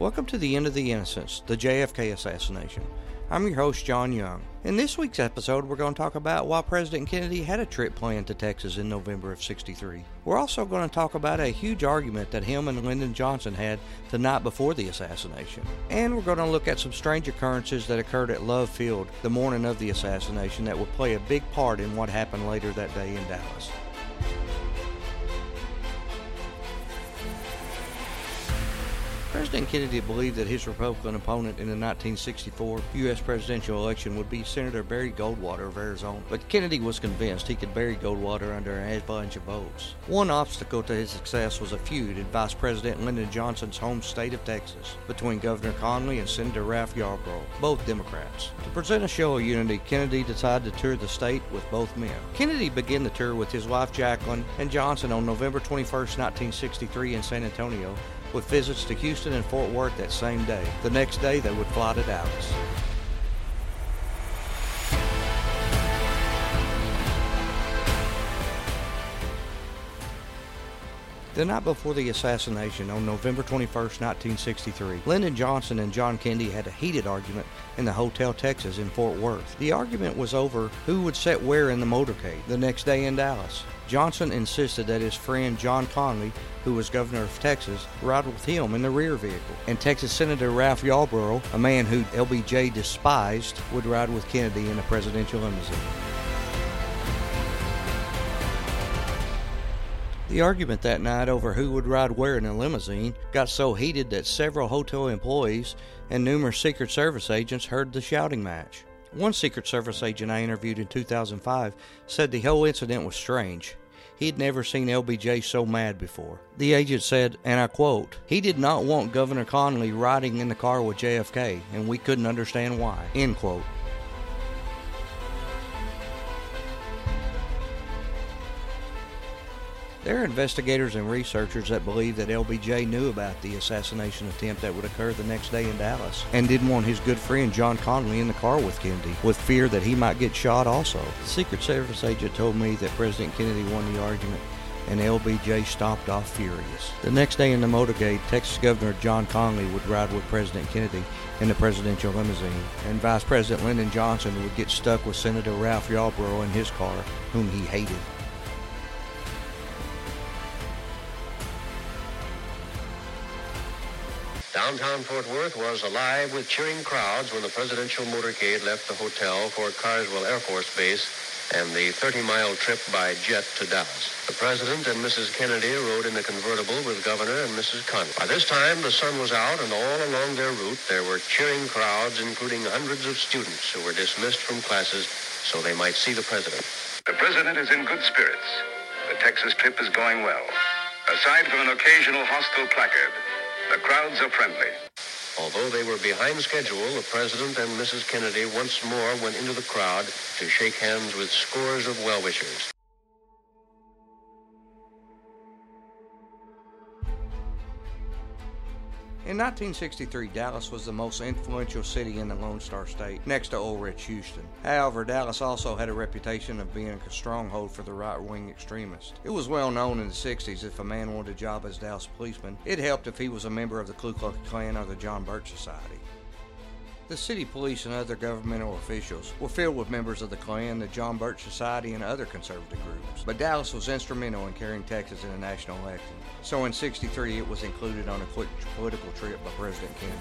Welcome to the End of the Innocence, the JFK assassination. I'm your host, John Young. In this week's episode, we're going to talk about why President Kennedy had a trip planned to Texas in November of 63. We're also going to talk about a huge argument that him and Lyndon Johnson had the night before the assassination. And we're going to look at some strange occurrences that occurred at Love Field the morning of the assassination that would play a big part in what happened later that day in Dallas. President Kennedy believed that his Republican opponent in the 1964 U.S. presidential election would be Senator Barry Goldwater of Arizona, but Kennedy was convinced he could bury Goldwater under an avalanche of votes. One obstacle to his success was a feud in Vice President Lyndon Johnson's home state of Texas between Governor Connally and Senator Ralph Yarborough, both Democrats. To present a show of unity, Kennedy decided to tour the state with both men. Kennedy began the tour with his wife Jacqueline and Johnson on November 21, 1963 in San Antonio with visits to Houston and Fort Worth that same day. The next day, they would fly to Dallas. The night before the assassination, on November 21, 1963, Lyndon Johnson and John Kennedy had a heated argument in the Hotel Texas in Fort Worth. The argument was over who would sit where in the motorcade the next day in Dallas. Johnson insisted that his friend John Connally, who was governor of Texas, ride with him in the rear vehicle. And Texas Senator Ralph Yarborough, a man who LBJ despised, would ride with Kennedy in a presidential limousine. The argument that night over who would ride where in a limousine got so heated that several hotel employees and numerous Secret Service agents heard the shouting match. One Secret Service agent I interviewed in 2005 said the whole incident was strange. He'd never seen LBJ so mad before. The agent said, and I quote, He did not want Governor Connally riding in the car with JFK, and we couldn't understand why. End quote. There are investigators and researchers that believe that LBJ knew about the assassination attempt that would occur the next day in Dallas and didn't want his good friend John Connally in the car with Kennedy, with fear that he might get shot also. The Secret Service agent told me that President Kennedy won the argument and LBJ stopped off furious. The next day in the motorcade, Texas Governor John Connally would ride with President Kennedy in the presidential limousine, and Vice President Lyndon Johnson would get stuck with Senator Ralph Yarborough in his car, whom he hated. Downtown Fort Worth was alive with cheering crowds when the presidential motorcade left the hotel for Carswell Air Force Base and the 30-mile trip by jet to Dallas. The president and Mrs. Kennedy rode in the convertible with Governor and Mrs. Connally. By this time, the sun was out, and all along their route, there were cheering crowds, including hundreds of students who were dismissed from classes so they might see the president. The president is in good spirits. The Texas trip is going well. Aside from an occasional hostile placard, the crowds are friendly. Although they were behind schedule, the president and Mrs. Kennedy once more went into the crowd to shake hands with scores of well-wishers. In 1963, Dallas was the most influential city in the Lone Star State, next to old rich Houston. However, Dallas also had a reputation of being a stronghold for the right-wing extremists. It was well known in the 60s if a man wanted a job as Dallas policeman, it helped if he was a member of the Ku Klux Klan or the John Birch Society. The city police and other governmental officials were filled with members of the Klan, the John Birch Society, and other conservative groups. But Dallas was instrumental in carrying Texas in a national election. So in 63, it was included on a quick political trip by President Kennedy.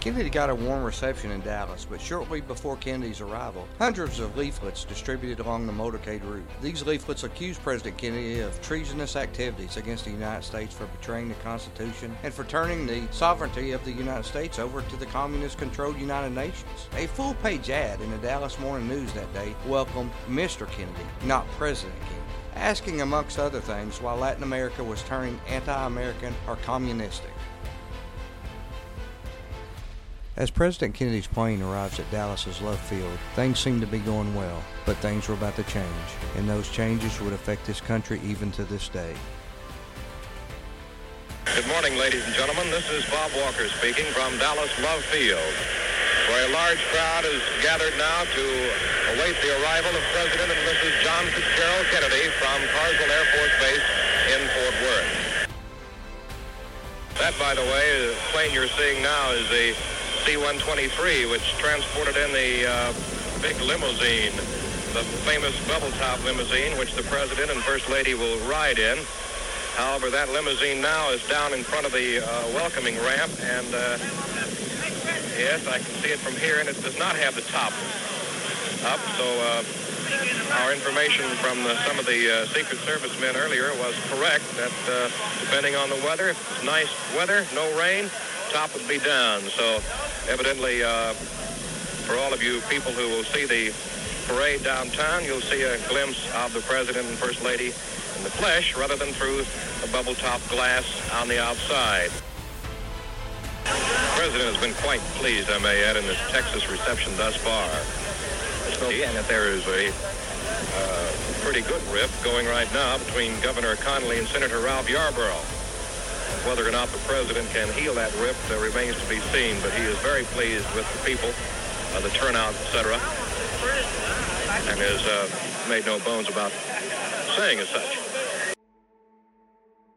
Kennedy got a warm reception in Dallas, but shortly before Kennedy's arrival, hundreds of leaflets distributed along the motorcade route. These leaflets accused President Kennedy of treasonous activities against the United States for betraying the Constitution and for turning the sovereignty of the United States over to the communist controlled United Nations. A full page ad in the Dallas Morning News that day welcomed Mr. Kennedy, not President Kennedy asking, amongst other things, why Latin America was turning anti American or communistic. As President Kennedy's plane arrives at Dallas's Love Field, things seem to be going well, but things were about to change, and those changes would affect this country even to this day. Good morning, ladies and gentlemen. This is Bob Walker speaking from Dallas Love Field, where a large crowd is gathered now to await the arrival of President and Mrs. John Fitzgerald Kennedy from Carswell Air Force Base in Fort Worth. That, by the way, the plane you're seeing now is a C-123, which transported in the uh, big limousine, the famous bubble top limousine, which the President and First Lady will ride in. However, that limousine now is down in front of the uh, welcoming ramp, and uh, yes, I can see it from here, and it does not have the top up, so uh, our information from the, some of the uh, Secret Service men earlier was correct that uh, depending on the weather, if it's nice weather, no rain, top would be down. So evidently, uh, for all of you people who will see the parade downtown, you'll see a glimpse of the President and First Lady in the flesh rather than through a bubble top glass on the outside. The President has been quite pleased, I may add, in this Texas reception thus far and that there is a uh, pretty good rift going right now between Governor Connally and Senator Ralph Yarborough. Whether or not the president can heal that rift uh, remains to be seen, but he is very pleased with the people, uh, the turnout, etc., and has uh, made no bones about saying as such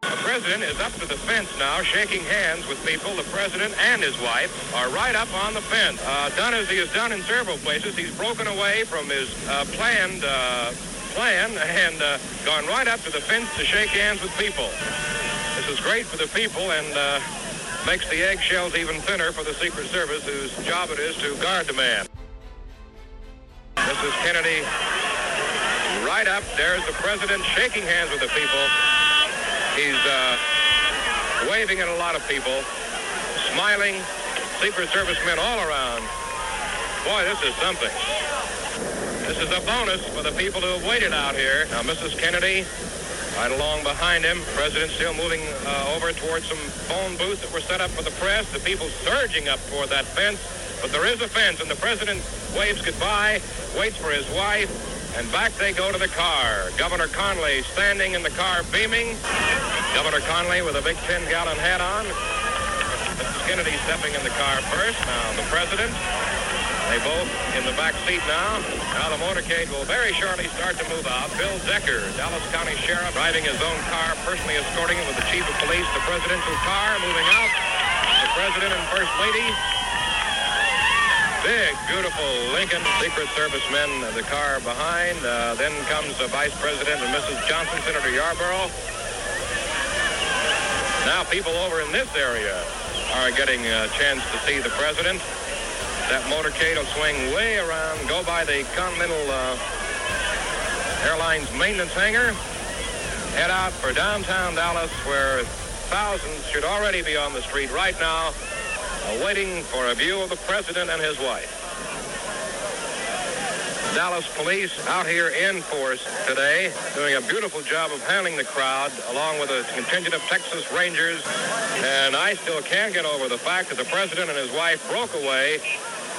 The president is up to the fence now, shaking hands with people. The president and his wife are right up on the fence. Uh, done as he has done in several places, he's broken away from his uh, planned uh, plan and gone right up to the fence to shake hands with people. This is great for the people and uh, makes the eggshells even thinner for the Secret Service, whose job it is to guard the man. Mrs. Kennedy right up. There's the president shaking hands with the people. He's uh, waving at a lot of people, smiling, Secret Service men all around. Boy, this is something. This is a bonus for the people who have waited out here. Now, Mrs. Kennedy, right along behind him, President still moving uh, over towards some phone booths that were set up for the press. The people surging up toward that fence. But there is a fence, and the President waves goodbye, waits for his wife, and back they go to the car. Governor Connally standing in the car beaming. Governor Connally with a big 10-gallon hat on. Mrs. Kennedy stepping in the car first. Now the president. They both in the back seat now. Now the motorcade will very shortly start to move out. Bill Decker, Dallas County Sheriff, driving his own car, personally escorting it with the chief of police, the presidential car moving out. The president and first lady Big, beautiful Lincoln Secret Service men, the car behind. Uh, then comes the Vice President and Mrs. Johnson, Senator Yarborough. Now people over in this area are getting a chance to see the President. That motorcade will swing way around, go by the Continental uh, Airlines maintenance hangar, head out for downtown Dallas where thousands should already be on the street right now waiting for a view of the president and his wife. Dallas police out here in force today, doing a beautiful job of handling the crowd, along with a contingent of Texas Rangers. And I still can't get over the fact that the president and his wife broke away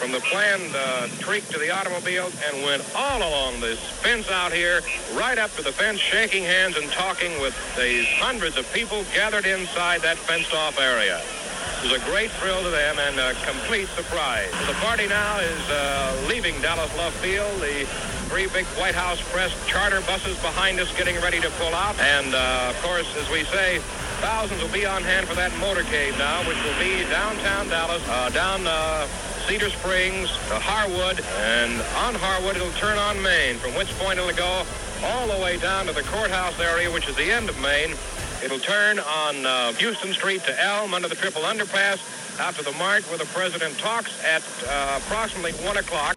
from the planned uh, treat to the automobile and went all along this fence out here, right up to the fence, shaking hands and talking with these hundreds of people gathered inside that fenced-off area. It was a great thrill to them and a complete surprise. The party now is uh, leaving Dallas Love Field. The three big White House press charter buses behind us getting ready to pull out. And, uh, of course, as we say, thousands will be on hand for that motorcade now, which will be downtown Dallas, uh, down uh, Cedar Springs to Harwood, and on Harwood it'll turn on Main, from which point it'll go all the way down to the courthouse area, which is the end of Main, It'll turn on uh, Houston Street to Elm under the triple underpass out to the Mart where the president talks at uh, approximately 1 o'clock.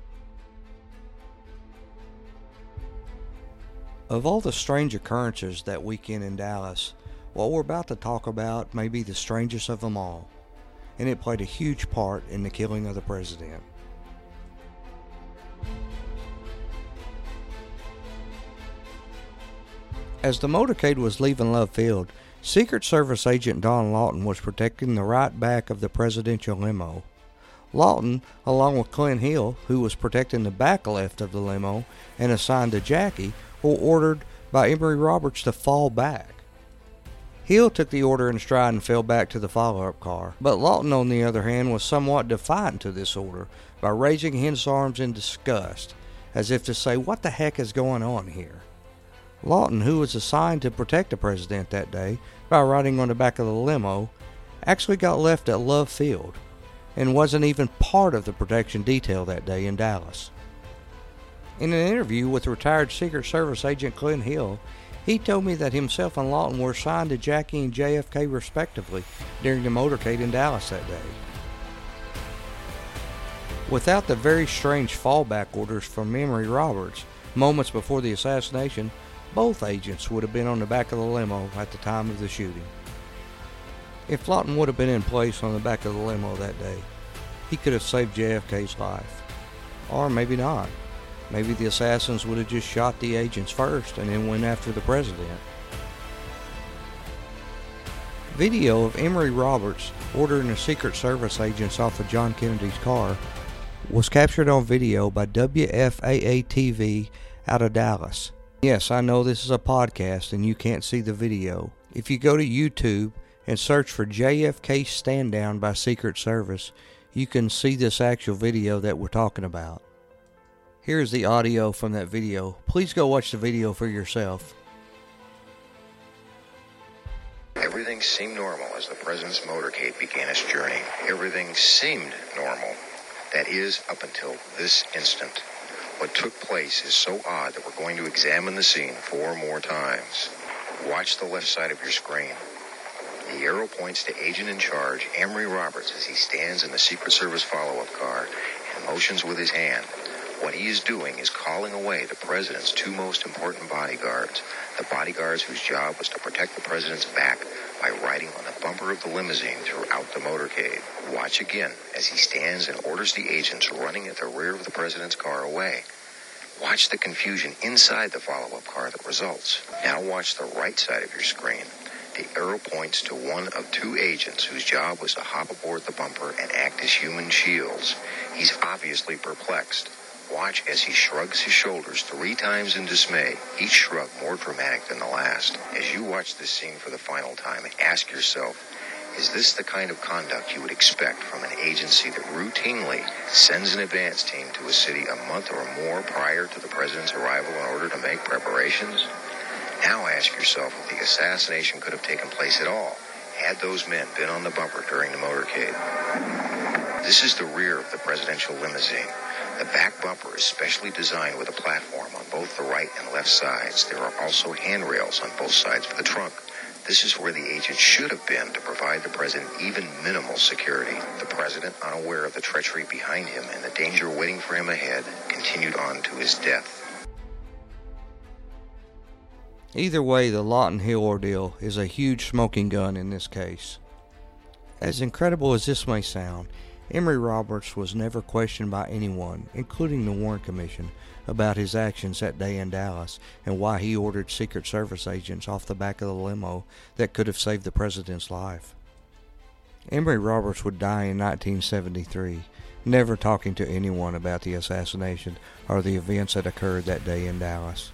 Of all the strange occurrences that weekend in Dallas, what we're about to talk about may be the strangest of them all, and it played a huge part in the killing of the president. As the motorcade was leaving Love Field, Secret Service agent Don Lawton was protecting the right back of the presidential limo. Lawton, along with Clint Hill, who was protecting the back left of the limo and assigned to Jackie, were ordered by Emory Roberts to fall back. Hill took the order in stride and fell back to the follow up car, but Lawton, on the other hand, was somewhat defiant to this order by raising his arms in disgust, as if to say, What the heck is going on here? Lawton, who was assigned to protect the president that day by riding on the back of the limo, actually got left at Love Field and wasn't even part of the protection detail that day in Dallas. In an interview with retired Secret Service agent Clint Hill, he told me that himself and Lawton were assigned to Jackie and JFK respectively during the motorcade in Dallas that day. Without the very strange fallback orders from Emory Roberts moments before the assassination, both agents would have been on the back of the limo at the time of the shooting. If Lawton would have been in place on the back of the limo that day, he could have saved JFK's life. Or maybe not. Maybe the assassins would have just shot the agents first and then went after the president. Video of Emory Roberts ordering the Secret Service agents off of John Kennedy's car was captured on video by WFAA TV out of Dallas. Yes, I know this is a podcast and you can't see the video. If you go to YouTube and search for JFK Stand Down by Secret Service, you can see this actual video that we're talking about. Here's the audio from that video. Please go watch the video for yourself. Everything seemed normal as the president's motorcade began its journey. Everything seemed normal. That is, up until this instant. What took place is so odd that we're going to examine the scene four more times. Watch the left side of your screen. The arrow points to agent in charge, Emory Roberts, as he stands in the Secret Service follow-up car and motions with his hand. What he is doing is calling away the president's two most important bodyguards, the bodyguards whose job was to protect the president's back by riding on the bumper of the limousine throughout the motorcade. Watch again as he stands and orders the agents running at the rear of the president's car away. Watch the confusion inside the follow-up car that results. Now watch the right side of your screen. The arrow points to one of two agents whose job was to hop aboard the bumper and act as human shields. He's obviously perplexed. Watch as he shrugs his shoulders three times in dismay, each shrug more dramatic than the last. As you watch this scene for the final time, ask yourself, is this the kind of conduct you would expect from an agency that routinely sends an advance team to a city a month or more prior to the president's arrival in order to make preparations? Now ask yourself if the assassination could have taken place at all had those men been on the bumper during the motorcade. This is the rear of the presidential limousine. The back bumper is specially designed with a platform on both the right and left sides. There are also handrails on both sides for the trunk. This is where the agent should have been to provide the president even minimal security. The president, unaware of the treachery behind him and the danger waiting for him ahead, continued on to his death. Either way, the Lawton Hill ordeal is a huge smoking gun in this case. As incredible as this may sound, Emory Roberts was never questioned by anyone, including the Warren Commission, about his actions that day in Dallas and why he ordered Secret Service agents off the back of the limo that could have saved the president's life. Emory Roberts would die in 1973, never talking to anyone about the assassination or the events that occurred that day in Dallas.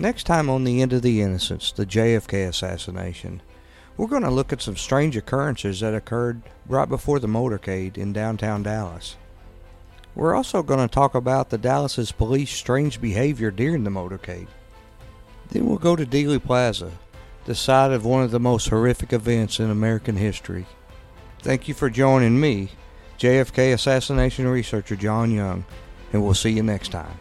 Next time on The End of the Innocence, the JFK assassination, we're going to look at some strange occurrences that occurred right before the motorcade in downtown Dallas. We're also going to talk about the Dallas's police strange behavior during the motorcade. Then we'll go to Dealey Plaza, the site of one of the most horrific events in American history. Thank you for joining me, JFK assassination researcher John Young, and we'll see you next time.